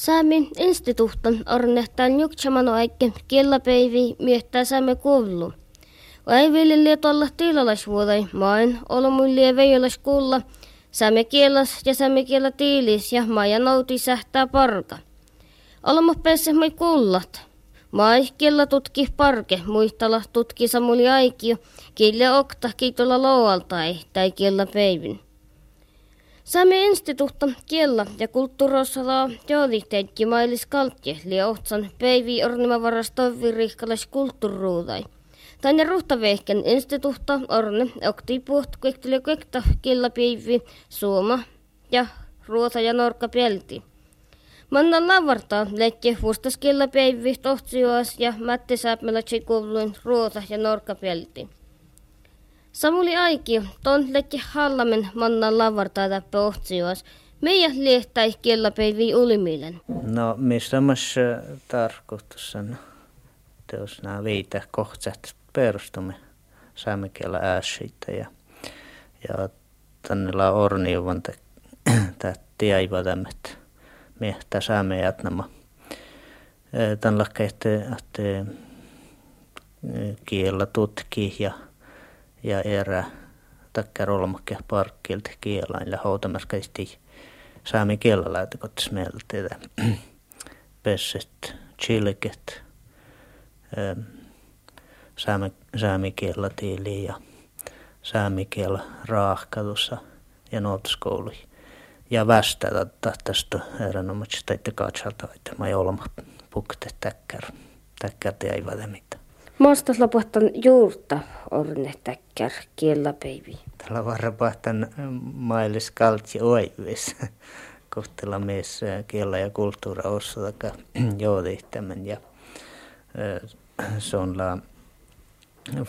Saamme instituutan ornehtaan juktsamano aikke kielapäivi miettää saamme koulu. Vai ville tuolla tiilalaisvuodai, main olmuille veijolas kuulla, saamme kielas ja saamme kiela tiilis ja maja nauti sähtää parka. Olemme päässä mai kuullat. Mai kiela tutki parke, muistala tutki Samuli Aikio, kiellä okta kiitolla loualtai tai kiellä päivin. Saamme instituutta kiellä ja kulttuurosala joodi teikki mailis kaltje li ohtsan päivi ornima varastovi rihkalas kulttuuruudai. Tänne ruhtavehken instituutta orne okti puht kuekteli kuekta kiellä päivi suoma ja ruota ja norka pelti. Manna lavarta leikki vuostas kiellä päivi tohtsioas ja Matti Säpmelä kouluin ruota ja norka pelti. Samuli Aiki, ton lekki hallamen manna lavartaa täppä ohtsioas. Meidän liehtäi kielläpäivi ulimilen. No, missä myös tarkoitus on, jos nämä viitä kohtsat perustumme saamme kielä ääsitä ja, ja tannella orniuvan tämä tiaiva tämmöt miehtä saamme jatnama. Tän lakka, että, että kiellä tutki ja ja erä takkar olmakke parkkilta kielain ja houtamaskaisti kotis meiltä tätä pesset, chilket, saami, saami kielellä tiili ja saami kielellä raahkatussa ja noutaskoului. Ja västä tästä erinomaisesti, että katsalta, että mä olma pukte täkkär, täkkär ei mitään. Maastas lapahtan juurta orne täkkär kiellä päivi. Tällä varapahtan mailis kaltsi oivis. Kohtella mies kiellä ja kulttuura ossataka joodihtämän ja se on la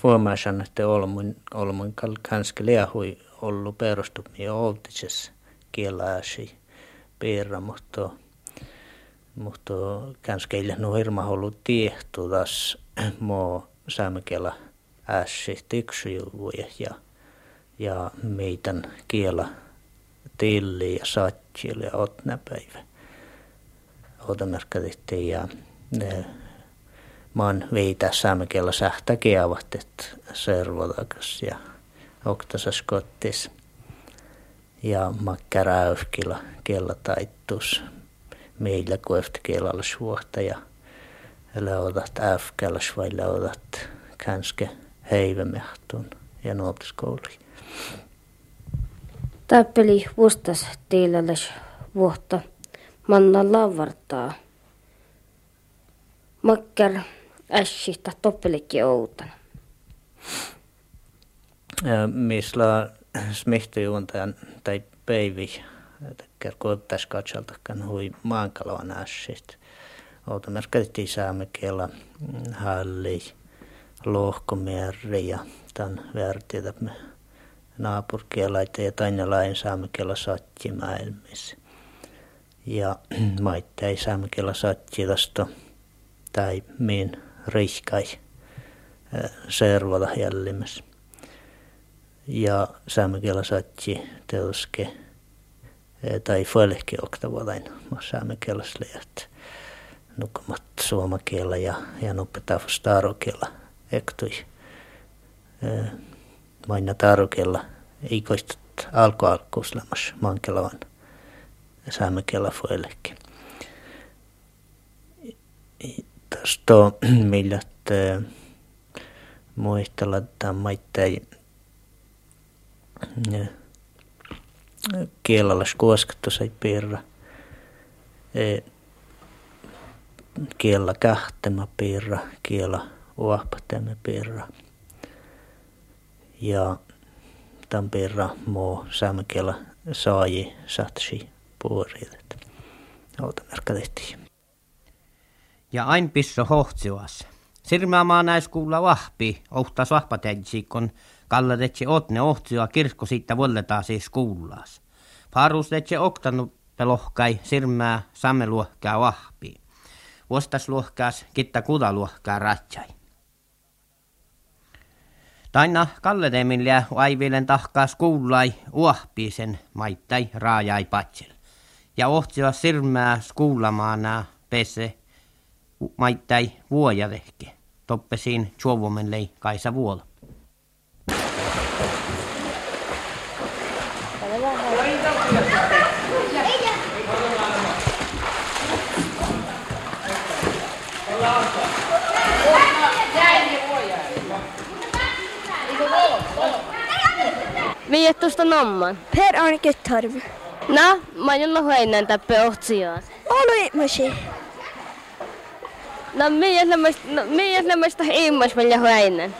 Huomaasan, että olmun, olmun kanske liahui ollut perustumia oltisessa kielääsi piirra, mutta mutta kanske ei no hirma ollut tiehtu mo saamekela ässi tiksujuvuja ja, ja meidän kiela tilli ja satsili ja otnapäivä. Otamerkkatit ja ne maan veitä saamekela sähtä keavat, että servotakas ja oktasas kottis. Ja makkäräyskillä kiela taittus meillä kuefta kielalla suohta ja laudat äfkäläs vai laudat kanske heivämehtun ja nuotiskouli. Tappeli vuostas teilläläs vuotta manna lavartaa. Makkar ässistä toppelikin outan. Misla smihtijuuntajan tai päivi, kerkoo tässä katsaltakan hui maankaloan ässistä Outomässä käytettiin saamekielä mm, halli, lohkomeri ja tämän vertiä naapurkielaita ja tainalain saamekielä satti maailmissa. Ja maittai ei saamekielä satti tästä tai min rihkai servoda jällimmäs. Ja saamekielä satti teoske tai fölke oktavalain saamekielä lehti nukamat suomakielä ja, ja nupetaa starokielä ektui. Maina tarokielä ei koistat alku alkuuslemas mankelavan saamekielä fuellekin. Tästä millä muistella että maittai kielellä skuoskattu sai piirra kiellä kähtema piirra, kiellä uahpatemme piirra. Ja tämän piirra muu saamekielä saaji satsi puoriilet. Outa tehtiin. Ja ain pisso hohtsuas. Sirmaamaa näis kuulla vahpi, ohtas vahpatensikon, kalladetse otne ohtsua kirkko siitä volletaan siis kuullaas. Parus tetse oktanut pelohkai sirmää sammeluohkaa vahpi vuostas luohkaas kitta kudaluohkaa ratsai. Taina kalledemin aivilen tahkaas kuullai uahpiisen maittai raajai patsel. ja ohtsiva sirmää skuulamaana pese maittai vuojadehke. Toppesiin juovumen lei Kaisa Vuola. Viettusta namman. Per-Arne Kyttorv. No, mä oon ollut ennen täppä otsiaan. Oli mysi. No, mihin nämästä en meillä hoinen?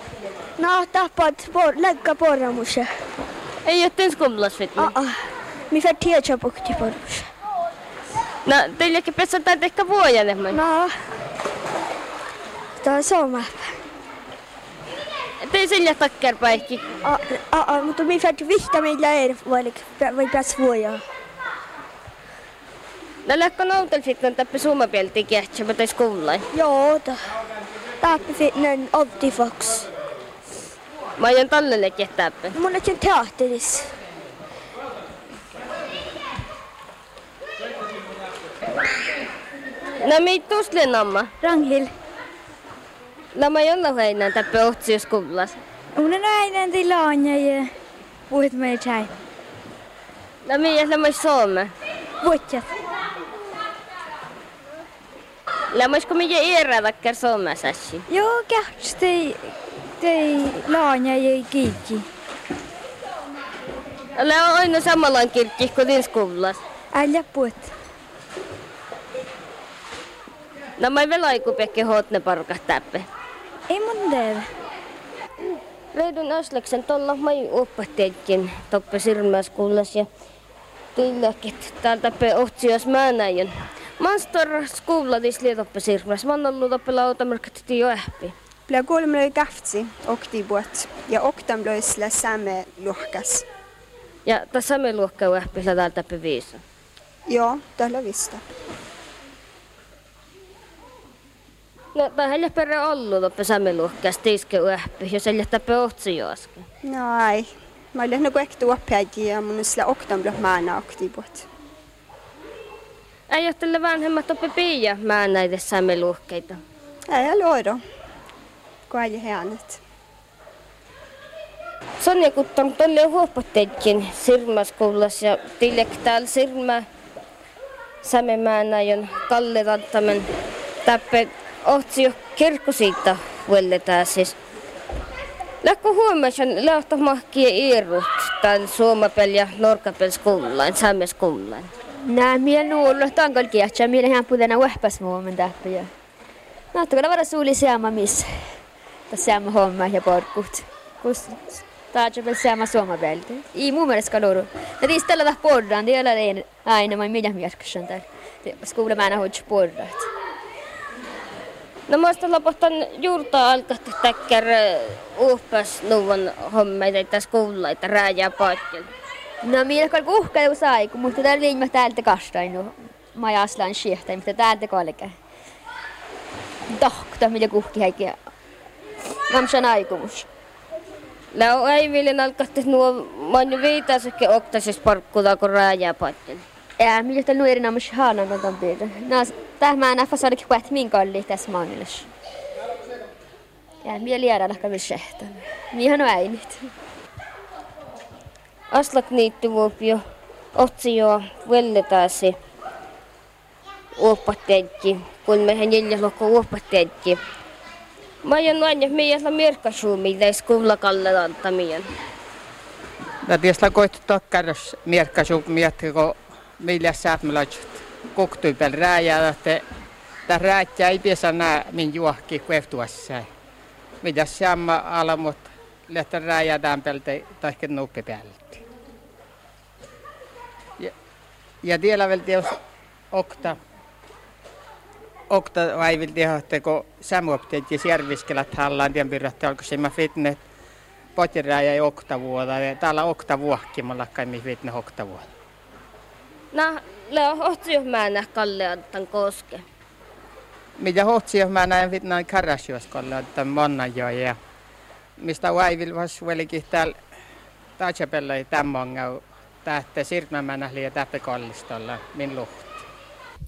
No, tappat por, lägga porramusia. Ei ole tens kumlas vittu. Ah, ah. Aa, mi för tiedä pukti porramusia. No, teilläkin pesä tää ehkä vuoja No, Tää on soma. Tei sillä takkar paikki. Aa, mutta mi får vihta meillä er vai vai pääs vuoja. No, lähkö noutel sitten täppä suumapielti kiehtsä, mä teis kuullain. Joo, ta. Tappi fitnen Optifox. Mä oon tallelle kiehtääppä. No, mun on teatterissa. No, mi tusle namma. Ranghil. No, mä oon ollut häinen täppä otsius kuulas. Mun on aina tilanya ja puhut meille tjai. No, miiet lämmöistä suome. Vuotjat. Lämmöisikö mikä iärä takkar suomesassi? Joo, kähts tei, tei laanya ja kiikki. Ole on aina samallaan kirkki kuin tins kuulas. Älä puhut. No, mä vielä aiku pekki hotne parukat täppä. Ei mun tehdä. Reidun Aslaksen tuolla mai oppahteetkin toppe sirmäskullas ja tilläkit täältä pe ohtsias määnäjän. Manstor skuuladis lietoppe sirmäs. Mä oon ollut toppe lautamerkat jo ähpi. Blir kolmlöi kaftsi oktibuot ja oktamlöisllä säme luhkas. Ja tässä me luokkaa ähpi täältä pe viisa. Joo, tällä vista. No, tähän perre ollut toppe sämme luokkaa stiiske ähpi, jos ei ohtsi jo äsken. No ei. Mä olen nagu ekti oppiaji ja mun sillä oktamlöi määnä oktibuot. Ei ole tälle vanhemmat toppe piia mä näitä sämme luokkeita. Ei luodo. Kun ei hänet. Sonja Kuttan tolle huopatteetkin Sirmaskullas ja Tilek täällä Sirma Sämemäänäjön Kalle Rantamen täppe ohtsio kirkko siitä vuelletään siis. Lähkö huomioon lähtömahkia iirut tämän Suomapel ja Norkapel skullaan, Sämme skullaan. Nää, että on kaikki jähtsä. Minä ihan putena vähpäs muomen täppä. Ja... No, tuolla vara suuli seama missä. Tässä seama homma ja porkut. Kus taatsa pel seama suomapelti. Ei mun mielestä kaluru. Ja tii tällä tähän porran. Gäller en aina, man mitä mjärkkäsen där. Skola mä aina porrat. No mä sitä lopahtan juurta alkaa täkkär uhpas nuvan hommeita tässä kuullaita rääjää paikkeilla. No minä kun kuhkailu sai, kun mutta täällä liian täältä kastain, no majaslan siehtä, mutta täältä kolke. Tohta, mitä kuhki häikki. Namsan aikumus. Lau ei vielä alkaa nuo mani viitasekke oktasis parkkuta kun rääjää paikkeilla. Ja minä täällä nuori namus haana notan piirre. No, tähän mä näen fasadikin kuvat min kalli tässä maanilas. Ja minä liedä lakka vielä sehtä. Minä on äinit. Aslak niitti vuopio, otsi jo velletääsi uoppateekki, kun mehän neljäs lokko uoppateekki. Mä oon noin, että meidän merkkasuumi täis kullakalle antamien. No tietysti koit tokkaros merkkasuumi miettiä, kun millä säätmelaiset koktyypel rääjää, että tämä räätjä ei piesä nää min juokki kueftuassa. Mitä samma alamut lähtee rääjätään peltä tai nuppi päältä. Ja, ja tiellä vielä jos okta okta vai vil teha, että kun samuopteet ja järviskelät hallaan tien pyrrättä alkoi se mä fitnet ja okta vuoda. Ja täällä okta mulla kai mi fitne okta vuoda. No, le ohti jo mä näe kalle antan koske. Mitä hohtsi, jos mä näen fitnaan karasjuoskolle, että monna jo ja mistä vaivil vas velikin täällä Taajapella ei tämän tähtä sirmämänä liian täppä kallistolla min luht.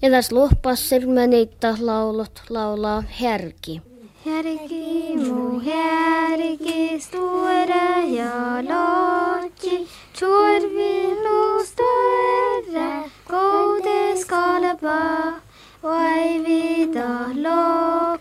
Ja tässä lohpas sirmäniitä laulot laulaa härki. Härki mu härki stora ja lotji Tjorvi lo stora gode Why we the Lord.